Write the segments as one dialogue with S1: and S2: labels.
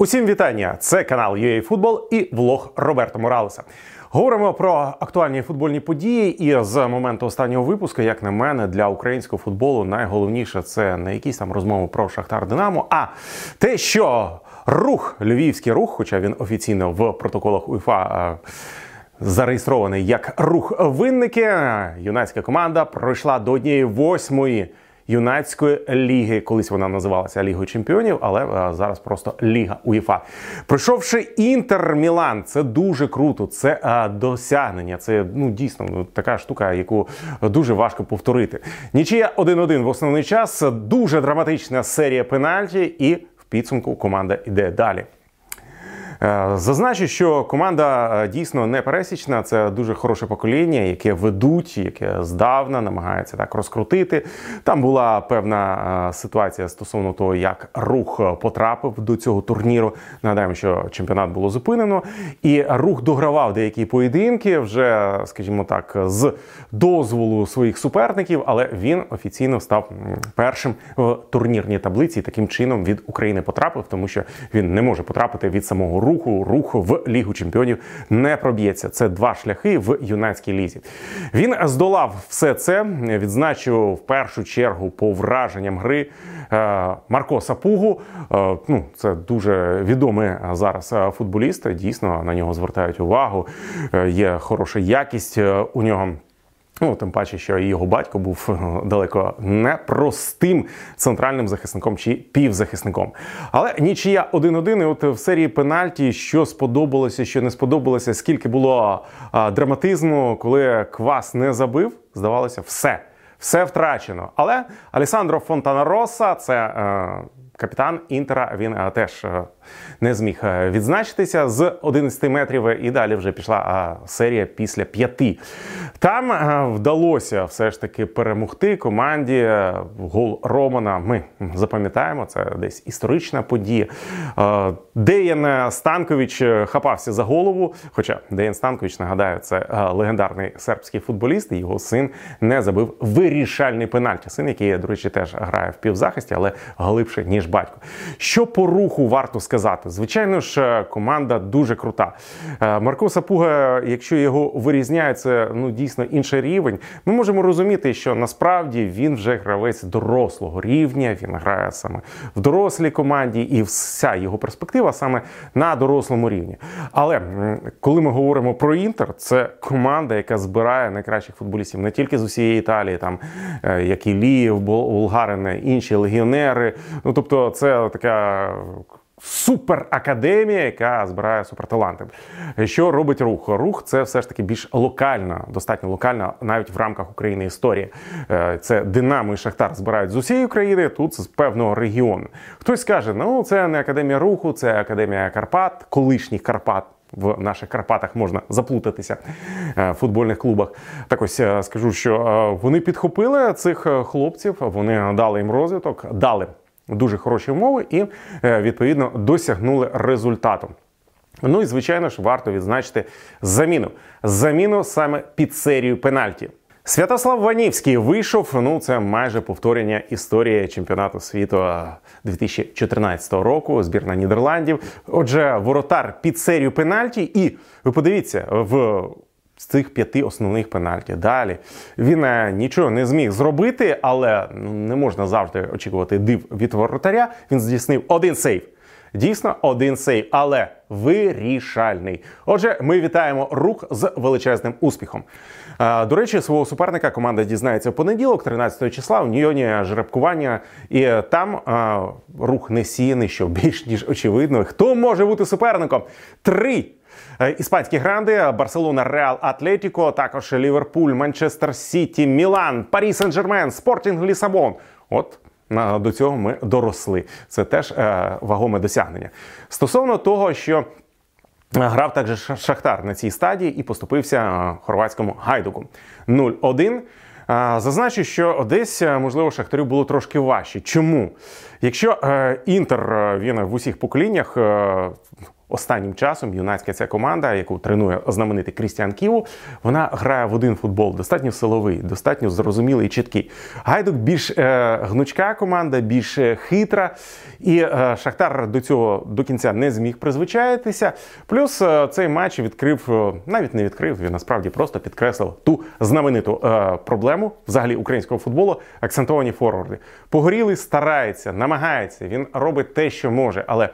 S1: Усім вітання! Це канал UA Football і влог Роберто Моралеса. Говоримо про актуальні футбольні події. І з моменту останнього випуску, як на мене, для українського футболу найголовніше це не якісь там розмови про Шахтар Динамо, а те, що рух, львівський рух, хоча він офіційно в протоколах УЄФА зареєстрований як рух винники, юнацька команда пройшла до однієї восьмої юнацької ліги. Колись вона називалася Лігою Чемпіонів, але е, зараз просто Ліга УЄФА. Пройшовши інтер Мілан, це дуже круто. Це е, досягнення. Це ну дійсно ну, така штука, яку дуже важко повторити. Нічия 1-1 в основний час. Дуже драматична серія пенальті, і в підсумку команда йде далі. Е, зазначу, що команда е, дійсно не пересічна. Це дуже хороше покоління, яке ведуть, яке здавна намагається так розкрутити. Там була певна е, ситуація стосовно того, як рух потрапив до цього турніру. Нагадаємо, що чемпіонат було зупинено, і рух догравав деякі поєдинки вже, скажімо так, з дозволу своїх суперників, але він офіційно став першим в турнірній таблиці. і Таким чином від України потрапив, тому що він не може потрапити від самого руху рух в Лігу Чемпіонів не проб'ється. Це два шляхи в юнацькій лізі. Він здолав все це. Відзначив в першу чергу по враженням гри е, Марко Сапугу. Е, ну, це дуже відомий зараз футболіст. Дійсно на нього звертають увагу. Е, є хороша якість у нього. Ну, тим паче, що його батько був е, далеко не простим центральним захисником чи півзахисником. Але нічия 1-1, і от в серії пенальті, що сподобалося, що не сподобалося, скільки було а, драматизму, коли квас не забив, здавалося, все. Все втрачено. Але Алісандро Фонтанароса, це е, капітан Інтера, він е, теж е, не зміг е, відзначитися з 11 метрів. І далі вже пішла серія після п'яти. Там вдалося все ж таки перемогти команді. Гол Романа. Ми запам'ятаємо, це десь історична подія. Деян Станкович хапався за голову. Хоча Деян Станкович, нагадаю, це легендарний сербський футболіст. і Його син не забив вирішальний пенальті. Син, який, до речі, теж грає в півзахисті, але глибше ніж батько. Що по руху варто сказати? Звичайно ж, команда дуже крута. Е, Марко Сапуга, якщо його вирізняє, це ну дійсно інший рівень. Ми можемо розуміти, що насправді він вже гравець дорослого рівня. Він грає саме в дорослій команді, і вся його перспектива саме на дорослому рівні. Але коли ми говоримо про інтер, це команда, яка збирає найкращих футболістів не тільки з усієї Італії, там е, як і Ліїв, Булгарин, інші легіонери. Ну. Тобто це така суперакадемія, яка збирає суперталанти. Що робить рух? Рух це все ж таки більш локальна, достатньо локальна, навіть в рамках України історія. Е, це Динамо і Шахтар збирають з усієї України, тут з певного регіону. Хтось скаже, ну це не академія руху, це академія Карпат, колишніх Карпат. В наших Карпатах можна заплутатися е, в футбольних клубах. Так ось е, скажу, що вони підхопили цих хлопців, вони дали їм розвиток, дали дуже хороші умови і е, відповідно досягнули результату. Ну і звичайно ж варто відзначити заміну. Заміну саме під серію пенальті. Святослав Ванівський вийшов. Ну це майже повторення історії чемпіонату світу 2014 року. Збірна Нідерландів. Отже, воротар під серію пенальті, і ви подивіться в з цих п'яти основних пенальті. Далі він е, нічого не зміг зробити, але ну, не можна завжди очікувати див від воротаря. Він здійснив один сейв. Дійсно, один сейв, але вирішальний. Отже, ми вітаємо рух з величезним успіхом. Е, до речі, свого суперника команда дізнається в понеділок, 13 числа, в Ньйоні жеребкування, і там е, рух не сіяний, що більш ніж очевидно. Хто може бути суперником? Три іспанські гранди Барселона, Реал, Атлетіко, також Ліверпуль, Манчестер Сіті, Мілан, Парі Сен-Жермен, Спортінг Лісабон. От до цього ми доросли. Це теж е, вагоме досягнення. Стосовно того, що грав також Шахтар на цій стадії і поступився е, хорватському гайдуку 0-1. Зазначу, що десь, можливо, Шахтарю було трошки важче. Чому? Якщо Інтер він в усіх поколіннях останнім часом юнацька ця команда, яку тренує знаменитий Крістіан Ківу, вона грає в один футбол, достатньо силовий, достатньо зрозумілий і чіткий. Гайдук більш е, гнучка команда, більш е, хитра. І е, Шахтар до цього до кінця не зміг призвичаїтися. Плюс е, цей матч відкрив, е, навіть не відкрив, він насправді просто підкреслив ту знамениту е, проблему взагалі українського футболу. Акцентовані форварди. Погорілий старається, намагається. Він робить те, що може, але.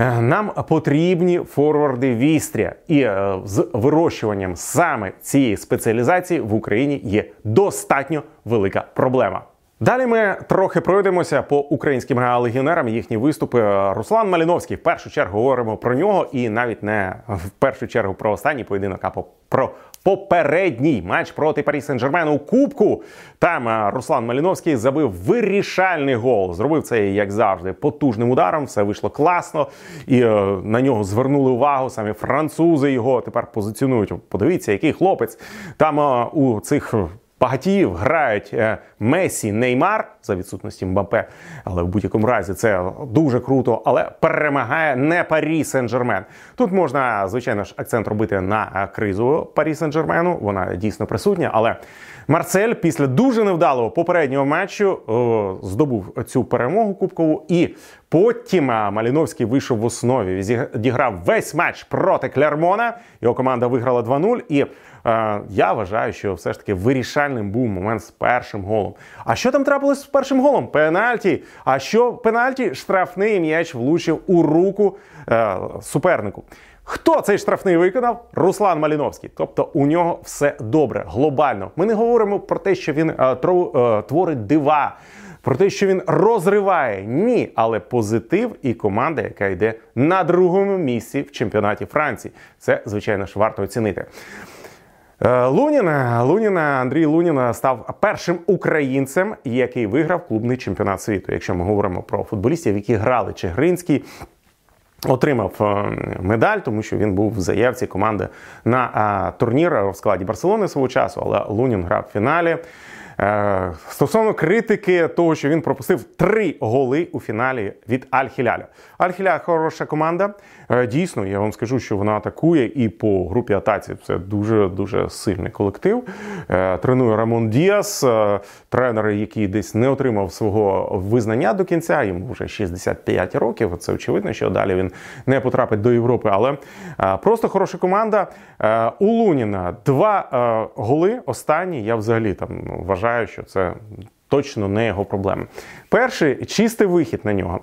S1: Е, нам потрібні форварди вістря, і е, з вирощуванням саме цієї спеціалізації в Україні є достатньо велика проблема. Далі ми трохи пройдемося по українським легіонерам. Їхні виступи. Руслан Маліновський в першу чергу говоримо про нього, і навіть не в першу чергу про останній поєдинок, а про попередній матч проти Парі Сен-Жермен у Кубку. Там е, Руслан Маліновський забив вирішальний гол. Зробив це, як завжди, потужним ударом. Все вийшло класно, і е, на нього звернули увагу. Самі французи його тепер позиціонують. Подивіться, який хлопець там е, у цих багатіїв грають е, Месі, Неймар за відсутності Мбапе, але в будь-якому разі це дуже круто. Але перемагає не Парі Сен-Жермен. Тут можна звичайно ж акцент робити на е, кризу Парі Сен-Жермену. Вона дійсно присутня, але. Марсель після дуже невдалого попереднього матчу о, здобув цю перемогу кубкову, і потім Маліновський вийшов в основі. Зіграв весь матч проти Клермона. Його команда виграла 2-0. І е, я вважаю, що все ж таки вирішальним був момент з першим голом. А що там трапилось з першим голом? Пенальті. А що пенальті? Штрафний м'яч влучив у руку е, супернику. Хто цей штрафний виконав? Руслан Маліновський. Тобто у нього все добре, глобально. Ми не говоримо про те, що він е, тров, е, творить дива, про те, що він розриває. Ні, але позитив і команда, яка йде на другому місці в чемпіонаті Франції. Це, звичайно ж, варто оцінити. Е, Луніна Луніна Андрій Луніна став першим українцем, який виграв клубний чемпіонат світу. Якщо ми говоримо про футболістів, які грали Чигринський, Отримав е, медаль, тому що він був в заявці команди на турнір в складі Барселони свого часу, але Лунін грав в фіналі. Е, стосовно критики того, що він пропустив три голи у фіналі від Аль-Хіляля. Аль-Хіля хороша команда. Е, дійсно, я вам скажу, що вона атакує і по групі атаці. Це дуже дуже сильний колектив. Е, тренує Рамон Діас, тренер, який десь не отримав свого визнання до кінця. Йому вже 65 років. Це очевидно, що далі він не потрапить до Європи. Але просто хороша команда. У Луніна два голи. Останні я взагалі там вважаю вважаю, що це точно не його проблема. Перший чистий вихід на нього.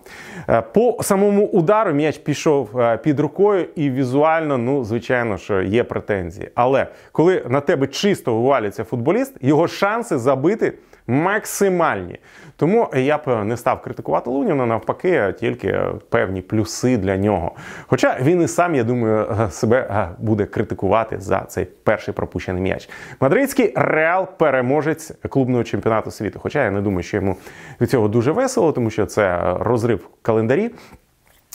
S1: Е, по самому удару м'яч пішов е, під рукою, і візуально, ну, звичайно, що є претензії. Але коли на тебе чисто вивалюється футболіст, його шанси забити максимальні. Тому я б не став критикувати Луніна, навпаки, тільки певні плюси для нього. Хоча він і сам, я думаю, себе буде критикувати за цей перший пропущений м'яч. Мадридський реал переможець клубного чемпіонату світу. Хоча я не думаю, що йому від цього дуже весело, тому що це розрив календарі.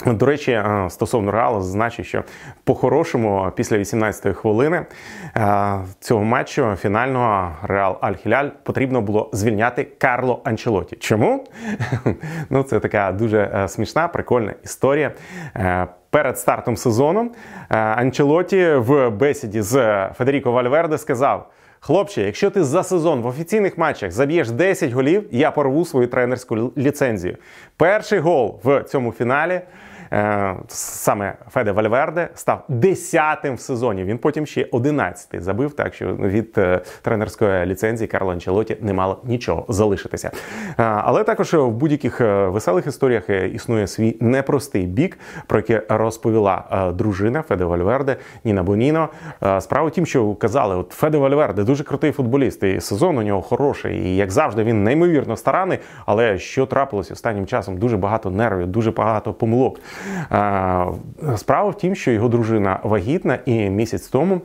S1: До речі, е, стосовно реалу, зазначу, що по-хорошому, після 18-ї хвилини е, цього матчу фінального Реал Аль-Хіляль потрібно було звільняти Карло Анчелоті. Чому? Ну, це така дуже е, смішна, прикольна історія. Перед стартом сезону Анчелоті в бесіді з Федеріко Вальверде сказав. Хлопче, якщо ти за сезон в офіційних матчах заб'єш 10 голів, я порву свою тренерську ліцензію. Перший гол в цьому фіналі. Е, саме Феде Вальверде став десятим в сезоні. Він потім ще одинадцятий забив, так що від е, тренерської ліцензії Карло Анчелоті не мало нічого залишитися. Е, але також в будь-яких веселих історіях існує свій непростий бік, про який розповіла дружина Феде Вальверде Ніна Боніно. Справа тім, що казали, от Феде Вальверде дуже крутий футболіст, і сезон у нього хороший. І як завжди, він неймовірно стараний. Але що трапилось останнім часом? Дуже багато нервів, дуже багато помилок. Справа в тім, що його дружина вагітна, і місяць тому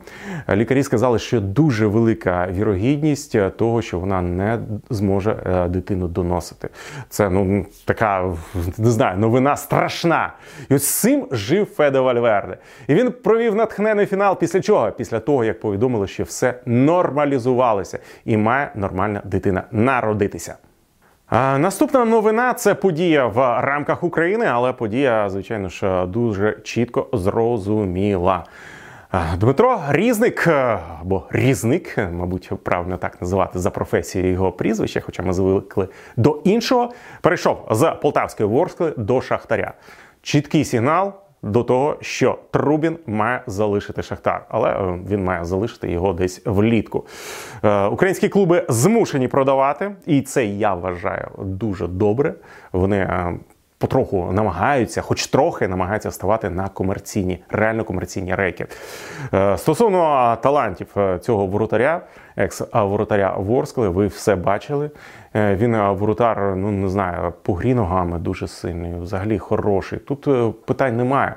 S1: лікарі сказали, що дуже велика вірогідність того, що вона не зможе е, дитину доносити. Це ну така не знаю, новина страшна. І ось цим жив Федо Вальверде. І він провів натхнений фінал. Після чого? Після того, як повідомили, що все нормалізувалося і має нормальна дитина народитися. Наступна новина це подія в рамках України, але подія, звичайно ж, дуже чітко зрозуміла. Дмитро Різник, або Різник, мабуть, правильно так називати за професією його прізвища, хоча ми звикли до іншого, перейшов з Полтавської Ворскли до Шахтаря. Чіткий сигнал до того, що Трубін має залишити Шахтар, але е, він має залишити його десь влітку. Е, українські клуби змушені продавати, і це я вважаю дуже добре. Вони е, потроху намагаються, хоч трохи намагаються ставати на комерційні, реально комерційні рейки. Стосовно талантів цього воротаря, екс-воротаря Ворскли, ви все бачили. Е, він е, воротар, ну не знаю, по грі ногами дуже сильний, взагалі хороший. Тут е, питань немає.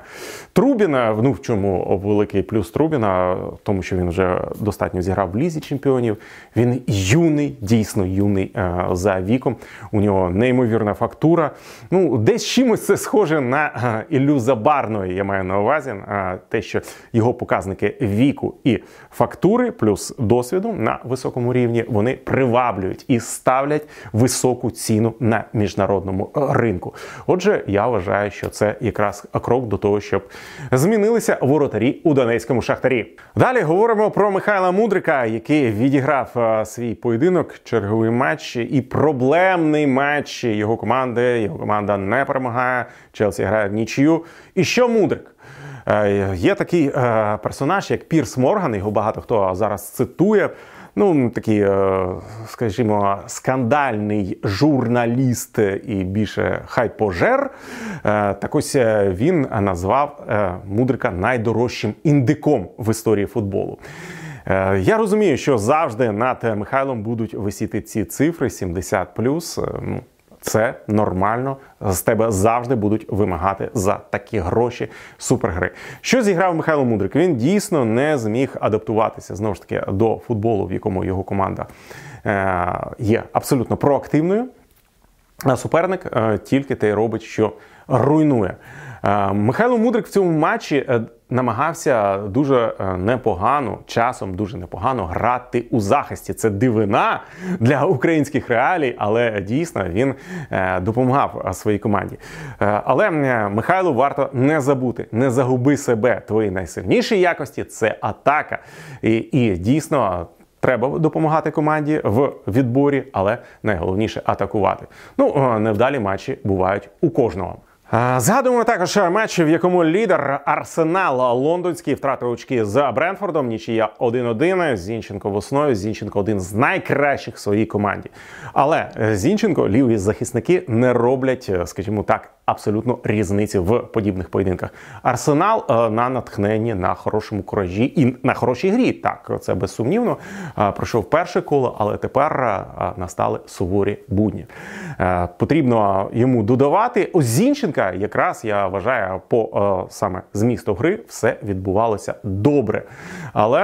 S1: Трубіна, ну в чому великий плюс Трубіна, в тому що він вже достатньо зіграв в лізі чемпіонів. Він юний, дійсно юний за віком. У нього неймовірна фактура. Ну, десь чимось це схоже на Іллю Забарної, я маю на увазі. Те, що його показники віку і фактури, плюс досвіду на високому рівні, вони приваблюють і ставлять високу ціну на міжнародному е, ринку. Отже, я вважаю, що це якраз крок до того, щоб змінилися воротарі у Донецькому шахтарі. Далі говоримо про Михайла Мудрика, який відіграв е, свій поєдинок, черговий матч і проблемний матч його команди. Його команда не перемагає. Челсі грає в нічию. І що Мудрик? Е, є такий персонаж, як Пірс Морган. Його багато хто зараз цитує ну такий, е, скажімо, скандальний журналіст і більше хайпожер. Е, так ось е, він назвав Мудрика найдорожчим індиком в історії футболу. Я розумію, що завжди над Михайлом будуть висіти ці цифри 70+. Це нормально. З тебе завжди будуть вимагати за такі гроші супергри. Що зіграв Михайло Мудрик? Він дійсно не зміг адаптуватися знову ж таки до футболу, в якому його команда е, є абсолютно проактивною. А суперник е, тільки те й робить, що руйнує. Е, Михайло Мудрик в цьому матчі е, намагався дуже е, непогано, часом дуже непогано грати у захисті. Це дивина для українських реалій, але дійсно він допомагав своїй команді. Але Михайлу варто не забути, не загуби себе. Твої найсильніші якості це атака. І, і дійсно. Треба допомагати команді в відборі, але найголовніше атакувати. Ну невдалі матчі бувають у кожного. Згадуємо також матч, в якому лідер Арсенал Лондонський втратив очки з Бренфордом. Нічия 1-1. Зінченко в основі. Зінченко один з найкращих в своїй команді. Але Зінченко, ліві захисники не роблять, скажімо так, абсолютно різниці в подібних поєдинках. Арсенал е, на натхненні на хорошому куражі і на хорошій грі. Так, це безсумнівно. Е, пройшов перше коло, але тепер е, настали суворі будні. Потрібно йому додавати. У Зінченка, якраз я вважаю, по саме змісту гри все відбувалося добре. Але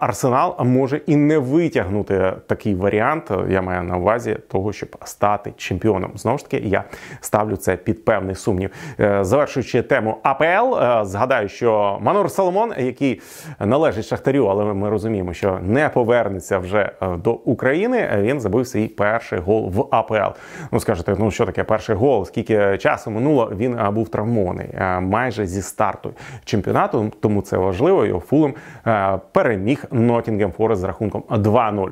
S1: Арсенал може і не витягнути такий варіант. Я маю на увазі того, щоб стати чемпіоном. Знову ж таки, я ставлю це під певний певний сумнів. Е, завершуючи тему АПЛ, е, згадаю, що Манур Соломон, який належить Шахтарю, але ми розуміємо, що не повернеться вже е, до України. Він забив свій перший гол в АПЛ. Ну скажете, ну що таке перший гол? Скільки часу минуло? Він був травмований майже зі старту чемпіонату. Тому це важливо. Його Фулгем переміг Нотінгем Форест з рахунком 2-0.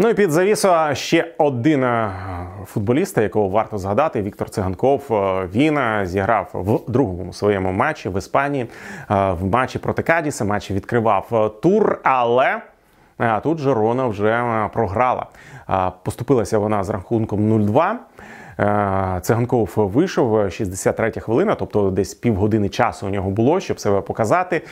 S1: Ну і під завісу ще один футболіста, футболіст, якого варто згадати, Віктор Циганков. Е, він е, зіграв в другому своєму матчі в Іспанії в матчі проти Кадіса. Матчі відкривав тур, але тут Жерона вже програла. Поступилася вона з рахунком 0-2. Циганков вийшов 63 хвилина, тобто десь півгодини часу у нього було, щоб себе показати.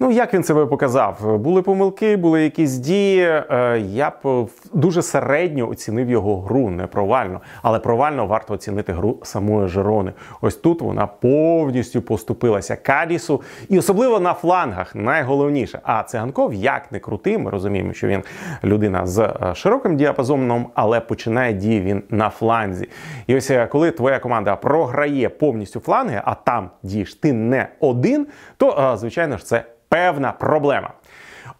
S1: Ну, як він себе показав? Були помилки, були якісь дії. Е, я б дуже середньо оцінив його гру, не провально, але провально варто оцінити гру самої Жерони. Ось тут вона повністю поступилася Кадісу, і особливо на флангах, найголовніше. А циганков як не крутий, ми розуміємо, що він людина з е, широким діапазоном, але починає дії він на фланзі. І ось е, коли твоя команда програє повністю фланги, а там дієш ти не один, то звичайно ж це певна проблема.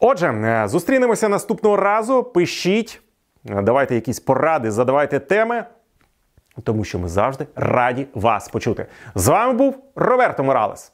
S1: Отже, е, зустрінемося наступного разу. Пишіть, давайте якісь поради, задавайте теми. тому що ми завжди раді вас почути. З вами був Роберто Моралес.